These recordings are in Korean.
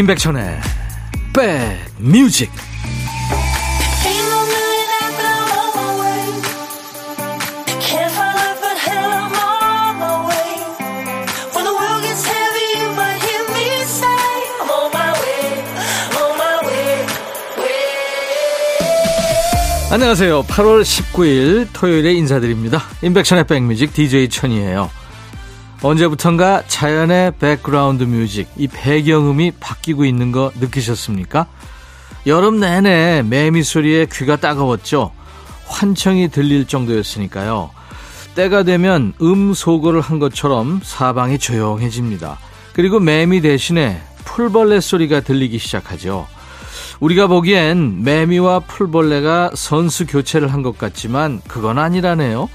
임백천의 백뮤직 안녕하세요. 8월 19일 토요일에 인사드립니다. 임백천의 백뮤직 DJ 천이에요. 언제부턴가 자연의 백그라운드 뮤직, 이 배경음이 바뀌고 있는 거 느끼셨습니까? 여름 내내 매미 소리에 귀가 따가웠죠? 환청이 들릴 정도였으니까요. 때가 되면 음소거를 한 것처럼 사방이 조용해집니다. 그리고 매미 대신에 풀벌레 소리가 들리기 시작하죠. 우리가 보기엔 매미와 풀벌레가 선수 교체를 한 것 같지만 그건 아니라네요.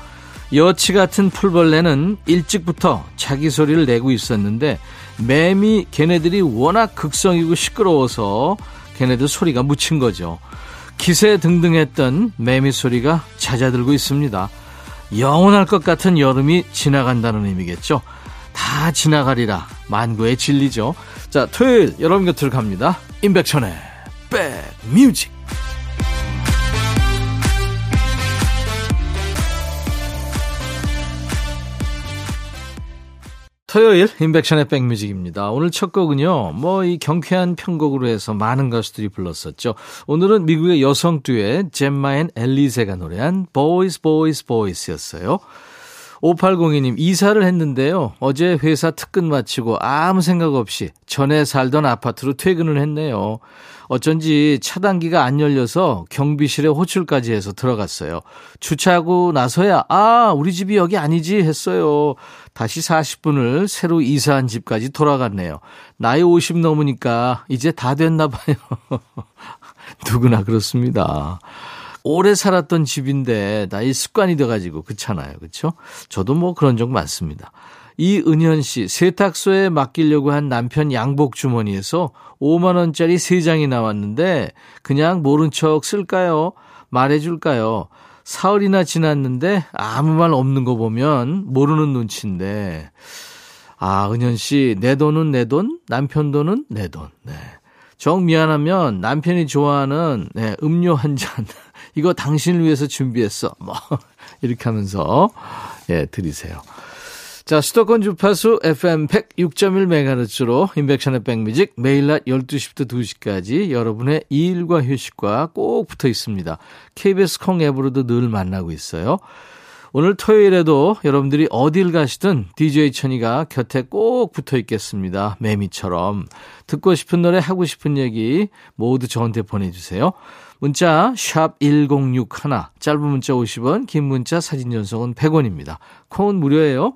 여치 같은 풀벌레는 일찍부터 자기 소리를 내고 있었는데 매미 걔네들이 워낙 극성이고 시끄러워서 걔네들 소리가 묻힌 거죠. 기세 등등했던 매미 소리가 잦아들고 있습니다. 영원할 것 같은 여름이 지나간다는 의미겠죠. 다 지나가리라 만구의 진리죠. 자, 토요일 여러분 곁으로 갑니다. 임백천의 백뮤직 토요일 임백천의 백뮤직입니다. 오늘 첫 곡은요. 뭐 이 경쾌한 편곡으로 해서 많은 가수들이 불렀었죠. 오늘은 미국의 여성 듀엣 젬마 앤 엘리세가 노래한 Boys Boys Boys였어요. 5802님, 이사를 했는데요. 어제 회사 특근 마치고 아무 생각 없이 전에 살던 아파트로 퇴근을 했네요. 어쩐지 차단기가 안 열려서 경비실에 호출까지 해서 들어갔어요. 주차하고 나서야, 아, 우리 집이 여기 아니지 했어요. 다시 40분을 새로 이사한 집까지 돌아갔네요. 나이 50 넘으니까 이제 다 됐나 봐요. 누구나 그렇습니다. 오래 살았던 집인데 나이 습관이 돼가지고 그렇잖아요. 그렇죠? 저도 뭐 그런 적 많습니다. 이은현 씨, 세탁소에 맡기려고 한 남편 양복 주머니에서 5만원짜리 3장이 나왔는데, 그냥 모른 척 쓸까요? 말해줄까요? 사흘이나 지났는데, 아무 말 없는 거 보면 모르는 눈치인데, 아, 은현 씨, 내 돈은 내 돈, 남편 돈은 내 돈. 네. 정 미안하면 남편이 좋아하는 네, 음료 한 잔. 이거 당신을 위해서 준비했어. 뭐, 이렇게 하면서, 예, 드리세요. 자, 수도권 주파수 FM 106.1MHz로 인백션의 백뮤직 매일 낮 12시부터 2시까지 여러분의 일과 휴식과 꼭 붙어 있습니다. KBS 콩 앱으로도 늘 만나고 있어요. 오늘 토요일에도 여러분들이 어딜 가시든 DJ 천이가 곁에 꼭 붙어 있겠습니다. 매미처럼. 듣고 싶은 노래, 하고 싶은 얘기 모두 저한테 보내주세요. 문자 1061, 짧은 문자 50원, 긴 문자 사진 전송은 100원입니다. 콩은 무료예요.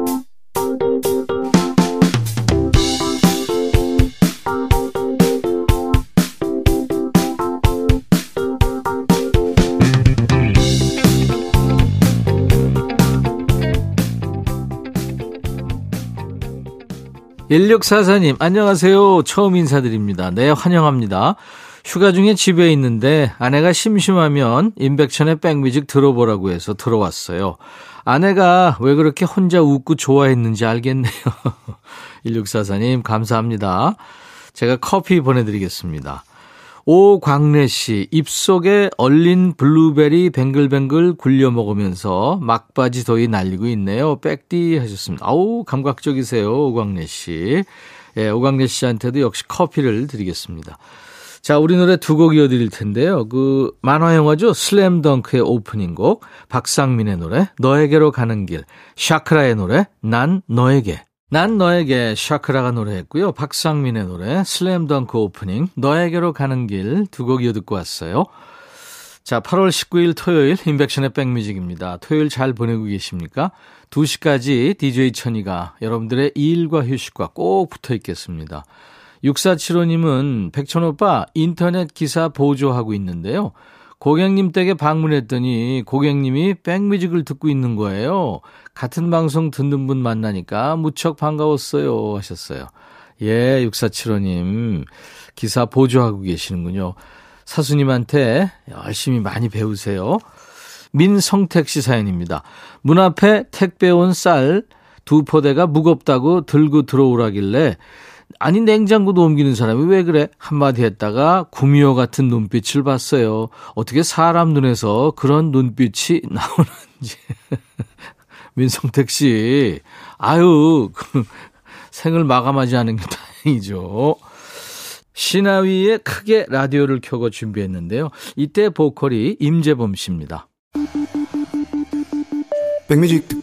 1644님, 안녕하세요. 처음 인사드립니다. 네, 환영합니다. 휴가 중에 집에 있는데 아내가 심심하면 임백천의 백뮤직 들어보라고 해서 들어왔어요. 아내가 왜 그렇게 혼자 웃고 좋아했는지 알겠네요. 1644님, 감사합니다. 제가 커피 보내드리겠습니다. 오광래 씨, 입속에 얼린 블루베리 뱅글뱅글 굴려 먹으면서 막바지 더위 날리고 있네요. 백디 하셨습니다. 아우, 감각적이세요. 오광래 씨. 예, 오광래 씨한테도 역시 커피를 드리겠습니다. 자, 우리 노래 두 곡 이어드릴 텐데요. 그 만화 영화죠. 슬램덩크의 오프닝 곡, 박상민의 노래, 너에게로 가는 길, 샤크라의 노래, 난 너에게. 난 너에게 샤크라가 노래했고요. 박상민의 노래 슬램덩크 오프닝 너에게로 가는 길 두 곡 이어 듣고 왔어요. 자, 8월 19일 토요일 임백천의 백뮤직입니다. 토요일 잘 보내고 계십니까? 2시까지 DJ 천이가 여러분들의 일과 휴식과 꼭 붙어 있겠습니다. 6475님은 백천오빠 인터넷 기사 보조하고 있는데요. 고객님 댁에 방문했더니 고객님이 백뮤직을 듣고 있는 거예요. 같은 방송 듣는 분 만나니까 무척 반가웠어요. 하셨어요. 예, 6475님. 기사 보조하고 계시는군요. 사수님한테 열심히 많이 배우세요. 민성택 씨 사연입니다. 문 앞에 택배 온 쌀 두 포대가 무겁다고 들고 들어오라길래 아니 냉장고도 옮기는 사람이 왜 그래? 한마디 했다가 구미호 같은 눈빛을 봤어요. 어떻게 사람 눈에서 그런 눈빛이 나오는지. 민성택 씨, 아유, 그 생을 마감하지 않은 게 다행이죠. 신하위에 크게 라디오를 켜고 준비했는데요. 이때 보컬이 임재범 씨입니다. 백뮤직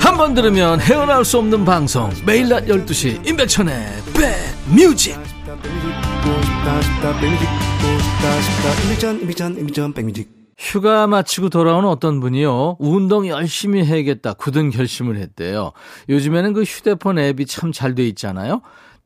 한 번 들으면 헤어나올 수 없는 방송 매일 낮 12시 임백천의 백뮤직 휴가 마치고 돌아온 어떤 분이요. 운동 열심히 해야겠다. 굳은 결심을 했대요. 요즘에는 그 휴대폰 앱이 참 잘 돼 있잖아요.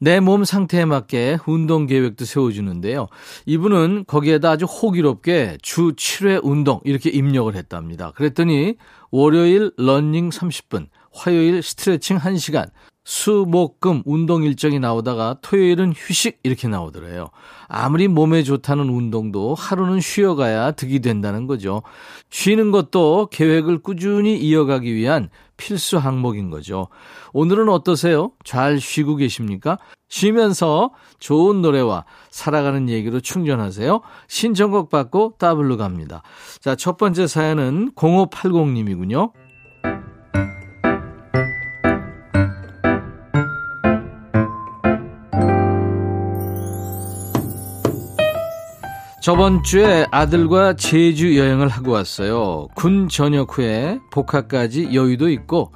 내 몸 상태에 맞게 운동 계획도 세워주는데요. 이분은 거기에다 아주 호기롭게 주 7회 운동 이렇게 입력을 했답니다. 그랬더니 월요일 러닝 30분, 화요일 스트레칭 1시간, 수, 목, 금 운동 일정이 나오다가 토요일은 휴식 이렇게 나오더래요. 아무리 몸에 좋다는 운동도 하루는 쉬어가야 득이 된다는 거죠. 쉬는 것도 계획을 꾸준히 이어가기 위한 필수 항목인 거죠. 오늘은 어떠세요? 잘 쉬고 계십니까? 쉬면서 좋은 노래와 살아가는 얘기로 충전하세요. 신청곡 받고 따블로 갑니다. 자, 첫 번째 사연은 0580님이군요. 저번 주에 아들과 제주 여행을 하고 왔어요. 군 전역 후에 복학까지 여유도 있고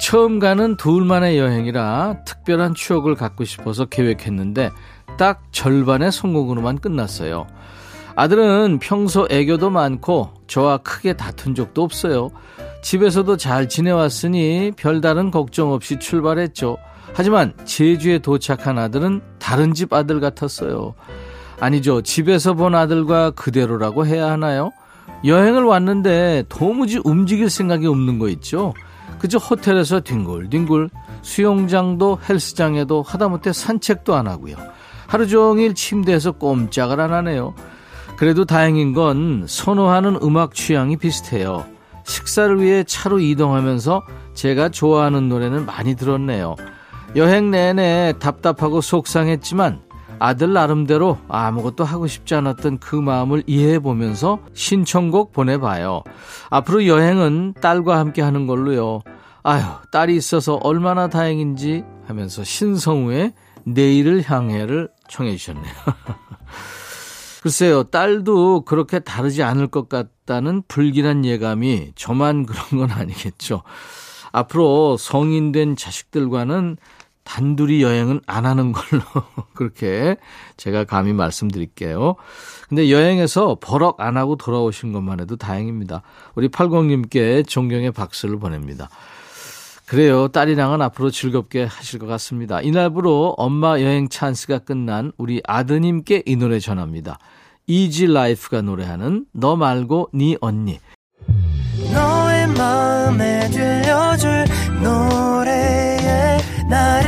처음 가는 둘만의 여행이라 특별한 추억을 갖고 싶어서 계획했는데 딱 절반의 성공으로만 끝났어요. 아들은 평소 애교도 많고 저와 크게 다툰 적도 없어요. 집에서도 잘 지내왔으니 별다른 걱정 없이 출발했죠. 하지만 제주에 도착한 아들은 다른 집 아들 같았어요. 아니죠. 집에서 본 아들과 그대로라고 해야 하나요? 여행을 왔는데 도무지 움직일 생각이 없는 거 있죠? 그저 호텔에서 뒹굴뒹굴 수영장도 헬스장에도 하다못해 산책도 안 하고요. 하루 종일 침대에서 꼼짝을 안 하네요. 그래도 다행인 건 선호하는 음악 취향이 비슷해요. 식사를 위해 차로 이동하면서 제가 좋아하는 노래는 많이 들었네요. 여행 내내 답답하고 속상했지만 아들 나름대로 아무것도 하고 싶지 않았던 그 마음을 이해해 보면서 신청곡 보내봐요. 앞으로 여행은 딸과 함께 하는 걸로요. 아유, 딸이 있어서 얼마나 다행인지 하면서 신성우의 내일을 향해를 청해 주셨네요. 글쎄요, 딸도 그렇게 다르지 않을 것 같다는 불길한 예감이 저만 그런 건 아니겠죠. 앞으로 성인 된 자식들과는 단둘이 여행은 안 하는 걸로 그렇게 제가 감히 말씀드릴게요. 근데 여행에서 버럭 안 하고 돌아오신 것만 해도 다행입니다. 우리 80님께 존경의 박수를 보냅니다. 그래요. 딸이랑은 앞으로 즐겁게 하실 것 같습니다. 이날부로 엄마 여행 찬스가 끝난 우리 아드님께 이 노래 전합니다. 이지 라이프가 노래하는 너 말고 네 언니. 너의 마음에 들려줄 노래에 나를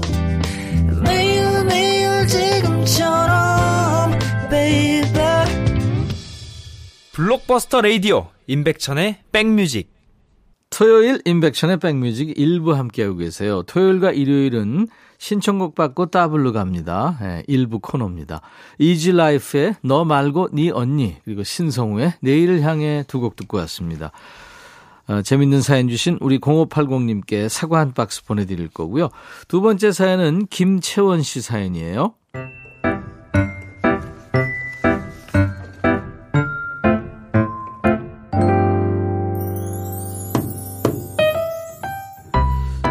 블록버스터 레이디오 임백천의 백뮤직 토요일 임백천의 백뮤직 일부 함께하고 계세요. 토요일과 일요일은 신청곡 받고 따블로 갑니다. 네, 일부 코너입니다. 이지라이프의 너 말고 네 언니 그리고 신성우의 내일을 향해 두 곡 듣고 왔습니다. 어, 재밌는 사연 주신 우리 0580님께 사과 한 박스 보내드릴 거고요. 두 번째 사연은 김채원 씨 사연이에요.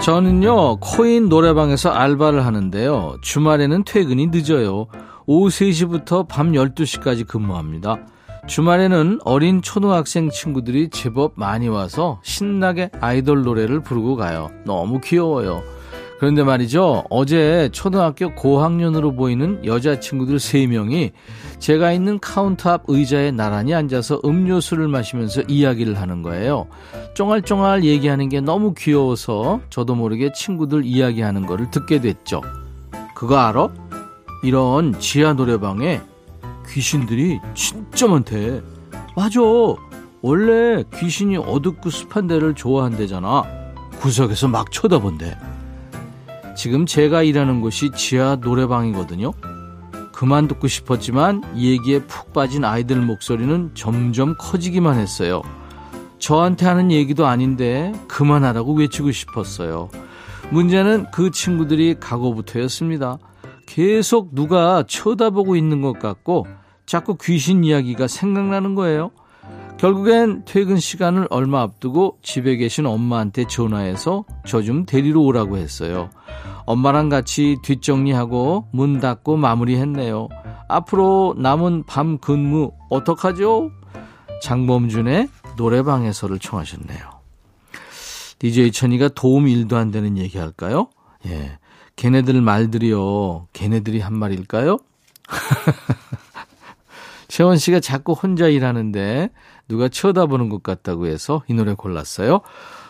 저는요, 코인 노래방에서 알바를 하는데요. 주말에는 퇴근이 늦어요. 오후 3시부터 밤 12시까지 근무합니다. 주말에는 어린 초등학생 친구들이 제법 많이 와서 신나게 아이돌 노래를 부르고 가요. 너무 귀여워요. 그런데 말이죠. 어제 초등학교 고학년으로 보이는 여자친구들 3명이 제가 있는 카운터 앞 의자에 나란히 앉아서 음료수를 마시면서 이야기를 하는 거예요. 쫑알쫑알 얘기하는 게 너무 귀여워서 저도 모르게 친구들 이야기하는 거를 듣게 됐죠. 그거 알아? 이런 지하 노래방에 귀신들이 진짜 많대. 맞아. 원래 귀신이 어둡고 습한 데를 좋아한대잖아. 구석에서 막 쳐다본대. 지금 제가 일하는 곳이 지하 노래방이거든요. 그만 듣고 싶었지만 얘기에 푹 빠진 아이들 목소리는 점점 커지기만 했어요. 저한테 하는 얘기도 아닌데 그만하라고 외치고 싶었어요. 문제는 그 친구들이 각오부터였습니다. 계속 누가 쳐다보고 있는 것 같고 자꾸 귀신 이야기가 생각나는 거예요. 결국엔 퇴근 시간을 얼마 앞두고 집에 계신 엄마한테 전화해서 저 좀 데리러 오라고 했어요. 엄마랑 같이 뒷정리하고 문 닫고 마무리했네요. 앞으로 남은 밤 근무 어떡하죠? 장범준의 노래방에서를 청하셨네요. DJ 천이가 도움 일도 안 되는 얘기 할까요? 예. 걔네들 말들이요. 걔네들이 한 말일까요? 채원 씨가 자꾸 혼자 일하는데 누가 쳐다보는 것 같다고 해서 이 노래 골랐어요.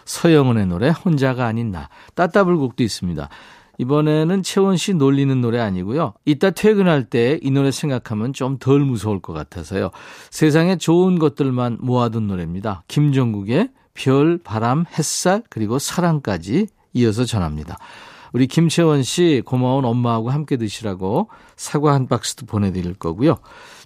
서영은의 노래 혼자가 아닌 나. 따따불곡도 있습니다. 이번에는 채원 씨 놀리는 노래 아니고요. 이따 퇴근할 때 이 노래 생각하면 좀 덜 무서울 것 같아서요. 세상에 좋은 것들만 모아둔 노래입니다. 김종국의 별, 바람, 햇살, 그리고 사랑까지 이어서 전합니다. 우리 김채원 씨 고마운 엄마하고 함께 드시라고 사과 한 박스도 보내드릴 거고요.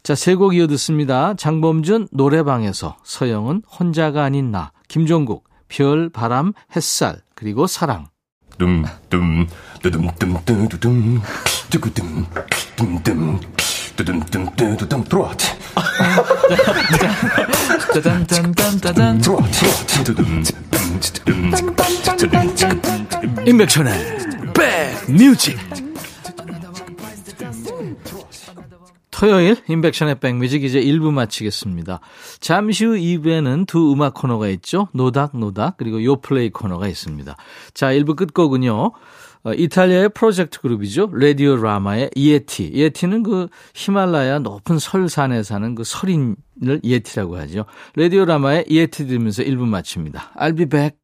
자, 세 곡 이어 듣습니다. 장범준 노래방에서 서영은 혼자가 아닌 나, 김종국 별, 바람, 햇살, 그리고 사랑. 둠둠 두둠둠두둠 두구둠 둠둠 두둠둠두둠 들어와 짜잔짠짠짠짠 들어와 임백천의 백뮤직 토요일 인백션의 백뮤직 이제 1부 마치겠습니다. 잠시 후 2부에는 두 음악 코너가 있죠. 노닥노닥 그리고 요플레이 코너가 있습니다. 자 1부 끝곡은요. 어, 이탈리아의 프로젝트 그룹이죠. 레디오 라마의 Yeti. Yeti는 그 히말라야 높은 설산에 사는 그 설인을 Yeti라고 하죠. 레디오 라마의 Yeti 들으면서 1부 마칩니다. I'll be back.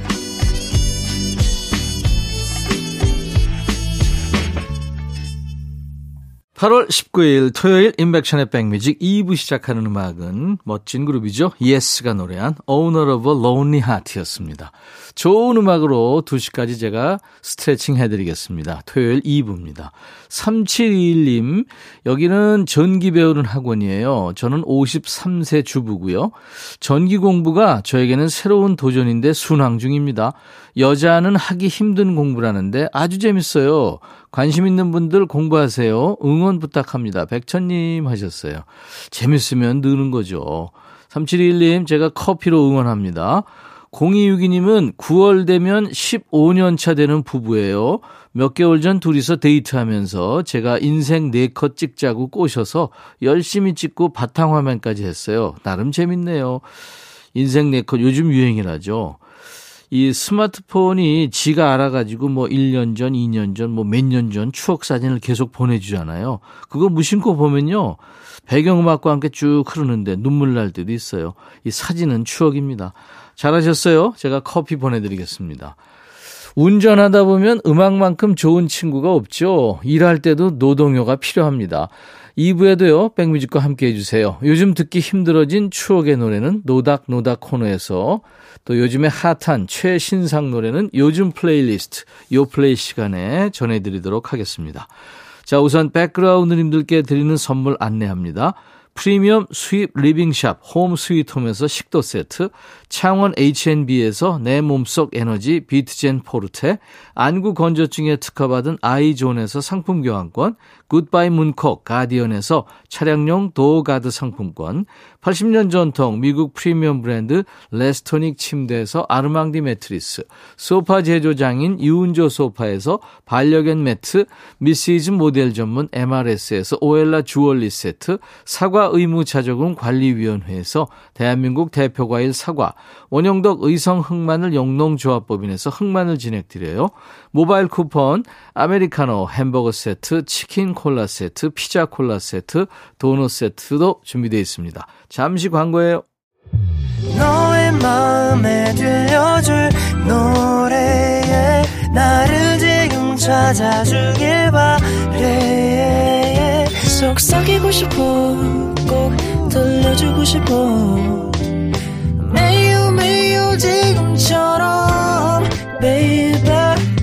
8월 19일 토요일 임백천의 백뮤직 2부 시작하는 음악은 멋진 그룹이죠. 예스가 노래한 Owner of a Lonely Heart였습니다. 좋은 음악으로 2시까지 제가 스트레칭 해드리겠습니다. 토요일 2부입니다. 3721님, 여기는 전기 배우는 학원이에요. 저는 53세 주부고요. 전기 공부가 저에게는 새로운 도전인데 순항 중입니다. 여자는 하기 힘든 공부라는데 아주 재밌어요. 관심 있는 분들 공부하세요. 응원 부탁합니다. 백천님 하셨어요. 재밌으면 느는 거죠. 3721님, 제가 커피로 응원합니다. 0262님은 9월 되면 15년 차 되는 부부예요. 몇 개월 전 둘이서 데이트하면서 제가 인생 네컷 찍자고 꼬셔서 열심히 찍고 바탕화면까지 했어요. 나름 재밌네요. 인생 네컷 요즘 유행이라죠. 이 스마트폰이 지가 알아가지고 뭐 1년 전, 2년 전, 뭐 몇 년 전 추억 사진을 계속 보내주잖아요. 그거 무심코 보면요. 배경음악과 함께 쭉 흐르는데 눈물 날 때도 있어요. 이 사진은 추억입니다. 잘하셨어요. 제가 커피 보내드리겠습니다. 운전하다 보면 음악만큼 좋은 친구가 없죠. 일할 때도 노동요가 필요합니다. 2부에도요, 백뮤직과 함께 해주세요. 요즘 듣기 힘들어진 추억의 노래는 노닥노닥 코너에서 또 요즘에 핫한 최신상 노래는 요즘 플레이리스트, 요 플레이 시간에 전해드리도록 하겠습니다. 자, 우선 background님들께 드리는 선물 안내합니다. 프리미엄 수입 living shop 홈 스위트홈에서 식도 세트, 창원 H&B에서 내 몸속 에너지 비트젠 포르테, 안구 건조증에 특허받은 아이존에서 상품 교환권, 굿바이 문콕 가디언에서 차량용 door guard 상품권, 80년 전통 미국 프리미엄 브랜드 레스토닉 침대에서 아르망디 매트리스, 소파 제조장인 이운조 소파에서 반려견 매트, 미시즈 모델 전문 MRS에서 오엘라 주얼리 세트, 사과 의무 자조금 관리위원회에서 대한민국 대표 과일 사과, 원영덕 의성 흑마늘 영농조합법인에서 흑마늘 진액 드려요. 모바일 쿠폰, 아메리카노 햄버거 세트, 치킨 콜라 세트, 피자 콜라 세트, 도넛 세트도 준비되어 있습니다. 잠시 광고예요. 너의 마음에 들려줄 노래에 나를 지금 찾아주길 바래 속삭이고 싶어 꼭 들려주고 싶어 매우 매우 지금처럼 baby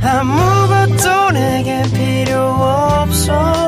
아무것도 내게 필요 없어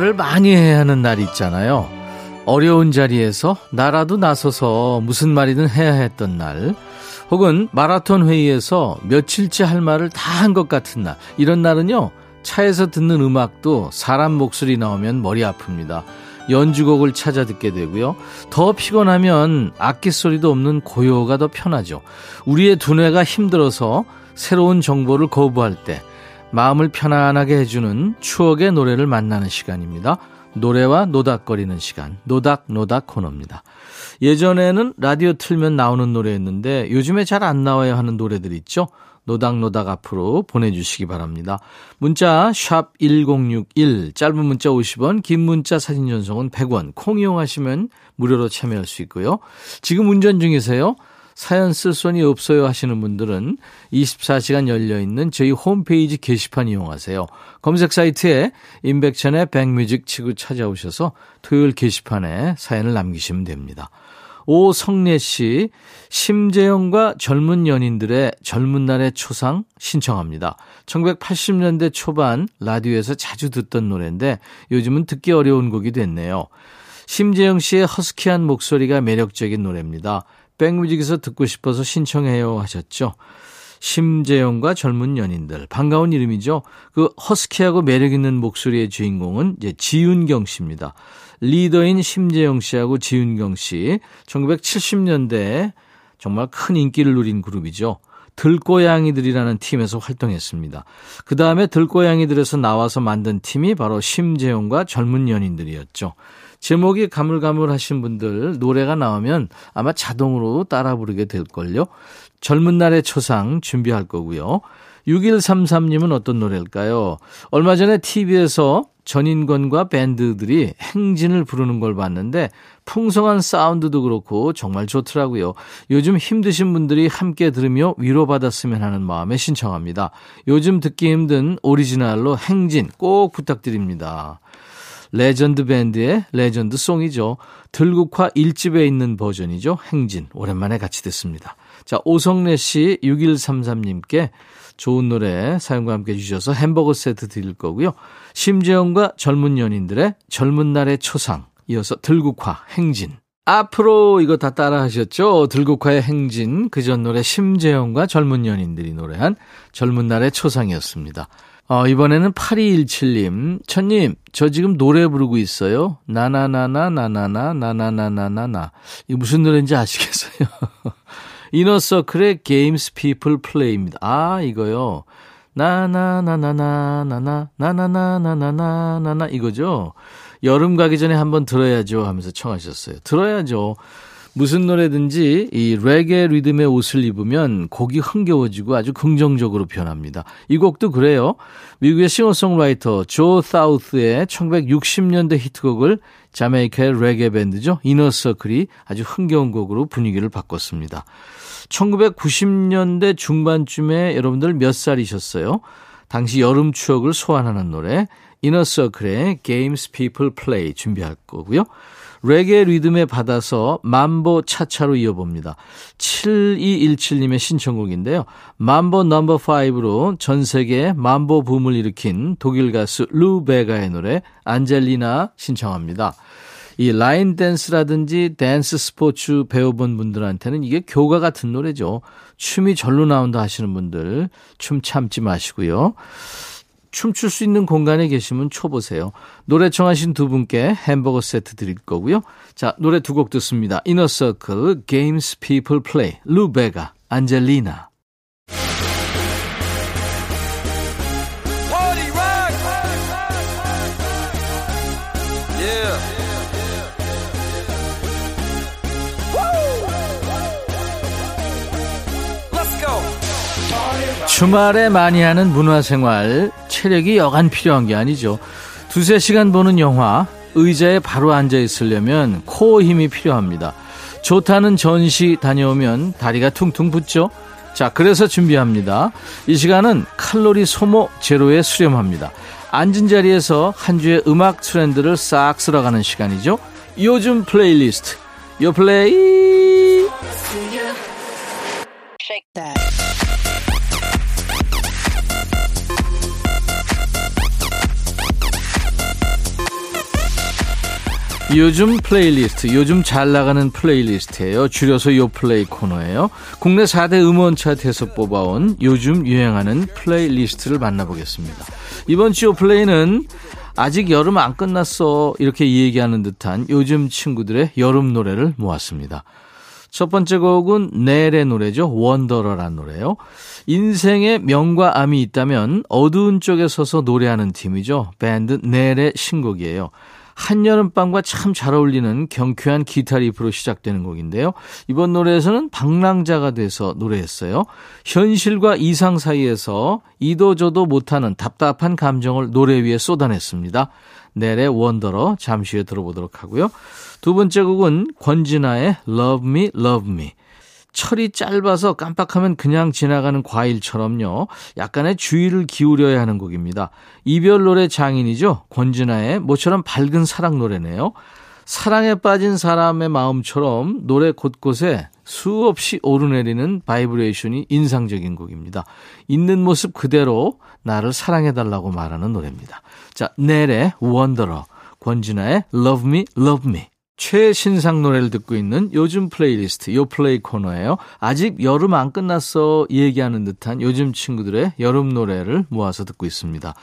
말을 많이 해야 하는 날이 있잖아요. 어려운 자리에서 나라도 나서서 무슨 말이든 해야 했던 날, 혹은 마라톤 회의에서 며칠째 할 말을 다 한 것 같은 날, 이런 날은요, 차에서 듣는 음악도 사람 목소리 나오면 머리 아픕니다. 연주곡을 찾아 듣게 되고요. 더 피곤하면 악기 소리도 없는 고요가 더 편하죠. 우리의 두뇌가 힘들어서 새로운 정보를 거부할 때 마음을 편안하게 해주는 추억의 노래를 만나는 시간입니다. 노래와 노닥거리는 시간, 노닥노닥 코너입니다. 예전에는 라디오 틀면 나오는 노래였는데 요즘에 잘 안 나와야 하는 노래들 있죠? 노닥노닥 앞으로 보내주시기 바랍니다. 문자 1061, 짧은 문자 50원, 긴 문자 사진 전송은 100원, 콩 이용하시면 무료로 참여할 수 있고요. 지금 운전 중이세요? 사연 쓸 손이 없어요 하시는 분들은 24시간 열려 있는 저희 홈페이지 게시판 이용하세요. 검색 사이트에 임백천의 백뮤직 치고 찾아오셔서 토요일 게시판에 사연을 남기시면 됩니다. 오성래 씨, 심재영과 젊은 연인들의 젊은 날의 초상 신청합니다. 1980년대 초반 라디오에서 자주 듣던 노래인데 요즘은 듣기 어려운 곡이 됐네요. 심재영 씨의 허스키한 목소리가 매력적인 노래입니다. 백뮤직에서 듣고 싶어서 신청해요 하셨죠. 심재영과 젊은 연인들 반가운 이름이죠. 그 허스키하고 매력 있는 목소리의 주인공은 이제 지윤경 씨입니다. 리더인 심재영 씨하고 지윤경 씨 1970년대에 정말 큰 인기를 누린 그룹이죠. 들고양이들이라는 팀에서 활동했습니다. 그 다음에 들고양이들에서 나와서 만든 팀이 바로 심재영과 젊은 연인들이었죠. 제목이 가물가물하신 분들 노래가 나오면 아마 자동으로 따라 부르게 될걸요. 젊은 날의 초상 준비할 거고요. 6133님은 어떤 노래일까요? 얼마 전에 TV에서 전인권과 밴드들이 행진을 부르는 걸 봤는데 풍성한 사운드도 그렇고 정말 좋더라고요. 요즘 힘드신 분들이 함께 들으며 위로받았으면 하는 마음에 신청합니다. 요즘 듣기 힘든 오리지널로 행진 꼭 부탁드립니다. 레전드 밴드의 legend song이죠. 들국화 1집에 있는 버전이죠. 행진. 오랜만에 같이 듣습니다. 자, 오성래 씨 6133님께 좋은 노래 사연과 함께 주셔서 햄버거 세트 드릴 거고요. 심재영과 젊은 연인들의 젊은 날의 초상. 이어서 들국화 행진. 앞으로 이거 다 따라 하셨죠? 들국화의 행진. 그 전 노래 심재영과 젊은 연인들이 노래한 젊은 날의 초상이었습니다. 어, 이번에는 8217님. 천님, 저 지금 노래 부르고 있어요. 나나나나, 나나나, 나나나나나나. 이거 무슨 노래인지 아시겠어요? 이너서클의 Games People Play입니다. 아, 이거요. 나나나나나나나, 나나나나나나나, 이거죠? 여름 가기 전에 한번 들어야죠 하면서 청하셨어요. 들어야죠. 무슨 노래든지 이 레게 리듬의 옷을 입으면 곡이 흥겨워지고 아주 긍정적으로 변합니다. 이 곡도 그래요. 미국의 싱어송라이터 조 사우스의 1960년대 히트곡을 자메이카의 레게 밴드죠. 이너서클이 아주 흥겨운 곡으로 분위기를 바꿨습니다. 1990년대 중반쯤에 여러분들 몇 살이셨어요? 당시 여름 추억을 소환하는 노래 이너서클의 Games People Play 준비할 거고요. 레게 리듬에 받아서 만보 차차로 이어봅니다. 7217님의 신청곡인데요. Mambo Number 5로 전 세계 맘보 붐을 일으킨 독일 가수 루 베가의 노래 Angelina 신청합니다. 이 line dance라든지 댄스 스포츠 배워본 분들한테는 이게 교과서 같은 노래죠. 춤이 절로 나온다 하시는 분들 춤 참지 마시고요. 춤출 수 있는 공간에 계시면 쳐보세요. 노래 청하신 두 분께 햄버거 세트 드릴 거고요. 자, 노래 두 곡 듣습니다. 이너서클, Games People Play, 루 베가, Angelina. 주말에 많이 하는 문화생활, 체력이 여간 필요한 게 아니죠. 두세 시간 보는 영화, 의자에 바로 앉아 있으려면 core 힘이 필요합니다. 좋다는 전시 다녀오면 다리가 퉁퉁 붓죠? 자, 그래서 준비합니다. 이 시간은 칼로리 소모 제로에 수렴합니다. 앉은 자리에서 한 주의 음악 트렌드를 싹 쓸어가는 시간이죠. 요즘 플레이리스트. 요 플레이. 요즘 플레이리스트, 요즘 잘 나가는 playlist예요. 줄여서 요play 코너예요. 국내 4대 음원 차트에서 뽑아온 요즘 유행하는 playlist를 만나보겠습니다. 이번 주 요play는 아직 여름 안 끝났어 이렇게 얘기하는 듯한 요즘 친구들의 여름 노래를 모았습니다. 첫 번째 곡은 넬의 노래죠. Wanderer란 노래요. 인생에 명과 암이 있다면 어두운 쪽에 서서 노래하는 팀이죠. 밴드 넬의 신곡이에요. 한여름밤과 참 잘 어울리는 경쾌한 기타 리프로 시작되는 곡인데요. 이번 노래에서는 방랑자가 돼서 노래했어요. 현실과 이상 사이에서 이도저도 못하는 답답한 감정을 노래 위에 쏟아냈습니다. 넬의 원더러 잠시 후에 들어보도록 하고요. 두 번째 곡은 권진아의 Love Me, Love Me. 철이 짧아서 깜빡하면 그냥 지나가는 과일처럼요. 약간의 주의를 기울여야 하는 곡입니다. 이별 노래 장인이죠. 권진아의 모처럼 밝은 사랑 노래네요. 사랑에 빠진 사람의 마음처럼 노래 곳곳에 수없이 오르내리는 바이브레이션이 인상적인 곡입니다. 있는 모습 그대로 나를 사랑해달라고 말하는 노래입니다. 자, 넬의 Wanderer, 권진아의 Love Me, Love Me. 최신상 노래를 듣고 있는 요즘 플레이리스트, 요 플레이 코너예요. 아직 여름 안 끝났어 얘기하는 듯한 요즘 친구들의 여름 노래를 모아서 듣고 있습니다.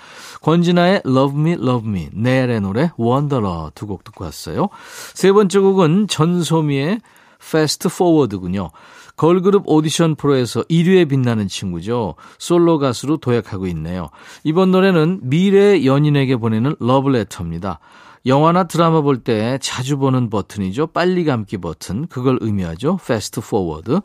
권진아의 Love Me, Love Me, 넬의 노래 원더러 두 곡 듣고 왔어요. 세 번째 곡은 전소미의 Fast Forward군요. 걸그룹 오디션 프로에서 1위에 빛나는 친구죠. 솔로 가수로 도약하고 있네요. 이번 노래는 미래 연인에게 보내는 러브레터입니다. 영화나 드라마 볼 때 자주 보는 버튼이죠. 빨리 감기 버튼. 그걸 의미하죠. fast forward.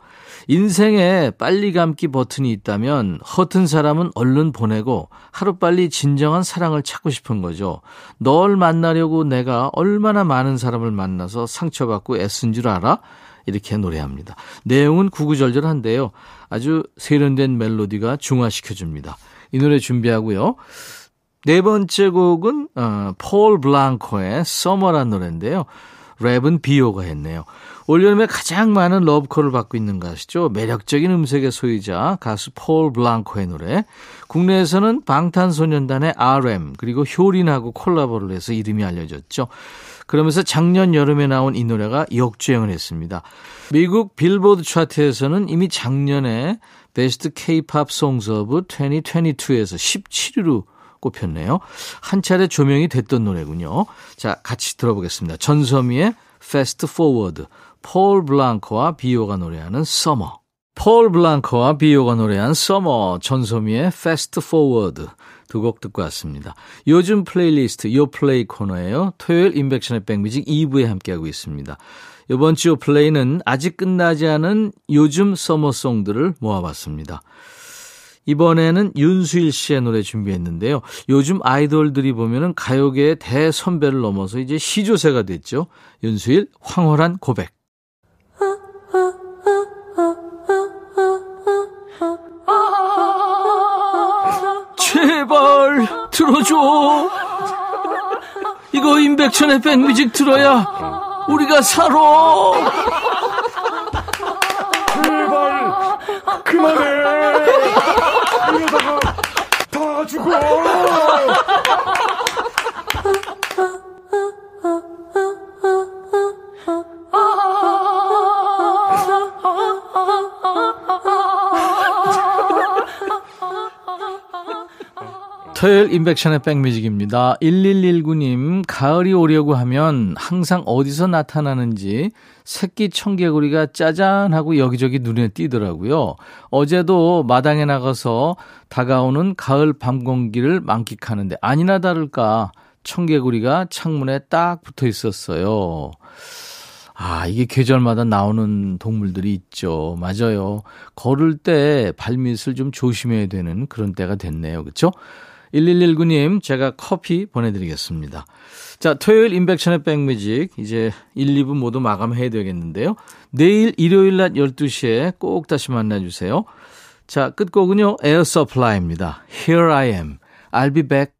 인생에 빨리 감기 버튼이 있다면 허튼 사람은 얼른 보내고 하루빨리 진정한 사랑을 찾고 싶은 거죠. 널 만나려고 내가 얼마나 많은 사람을 만나서 상처받고 애쓴 줄 알아? 이렇게 노래합니다. 내용은 구구절절한데요. 아주 세련된 멜로디가 중화시켜줍니다. 이 노래 준비하고요. 네 번째 곡은 어, 폴 블랑코의 Summer란 노래인데요. 랩은 비오가 했네요. 올여름에 가장 많은 러브콜을 받고 있는 가수죠. 매력적인 음색의 소유자 가수 폴 블랑코의 노래. 국내에서는 방탄소년단의 RM 그리고 효린하고 콜라보를 해서 이름이 알려졌죠. 그러면서 작년 여름에 나온 이 노래가 역주행을 했습니다. 미국 빌보드 차트에서는 이미 작년에 Best Songs of 2022에서 17위로 꼽혔네요. 한 차례 조명이 됐던 노래군요. 자, 같이 들어보겠습니다. 전소미의 Fast Forward, 폴 블랑코와 비오가 노래하는 Summer. 폴 블랑코와 비오가 노래한 Summer, 전소미의 Fast Forward 두 곡 듣고 왔습니다. 요즘 플레이리스트 요 플레이 코너예요. 토요일 인백션의 백뮤직 2부에 함께하고 있습니다. 이번 주 play는 아직 끝나지 않은 요즘 summer song들을 모아봤습니다. 이번에는 윤수일 씨의 노래 준비했는데요. 요즘 아이돌들이 보면은 가요계의 대선배를 넘어서 이제 시조새가 됐죠. 윤수일 황홀한 고백. 제발 들어줘. 이거 임백천의 백뮤직 들어야 우리가 살아. 제발 그만해. 이러다가 다 죽어. 토요일 인백션의 백뮤직입니다. 1119님, 가을이 오려고 하면 항상 어디서 나타나는지 새끼 청개구리가 짜잔 하고 여기저기 눈에 띄더라고요. 어제도 마당에 나가서 다가오는 가을 밤 공기를 만끽하는데 아니나 다를까 청개구리가 창문에 딱 붙어 있었어요. 아, 이게 계절마다 나오는 동물들이 있죠. 맞아요. 걸을 때 발밑을 좀 조심해야 되는 그런 때가 됐네요. 그렇죠? 1119님, 제가 커피 보내드리겠습니다. 자, 토요일 인백션의 백뮤직, 이제 1, 2부 모두 마감해야 되겠는데요. 내일 일요일 낮 12시에 꼭 다시 만나주세요. 자, 끝곡은요, 에어 서플라이입니다. Here I am. I'll be back.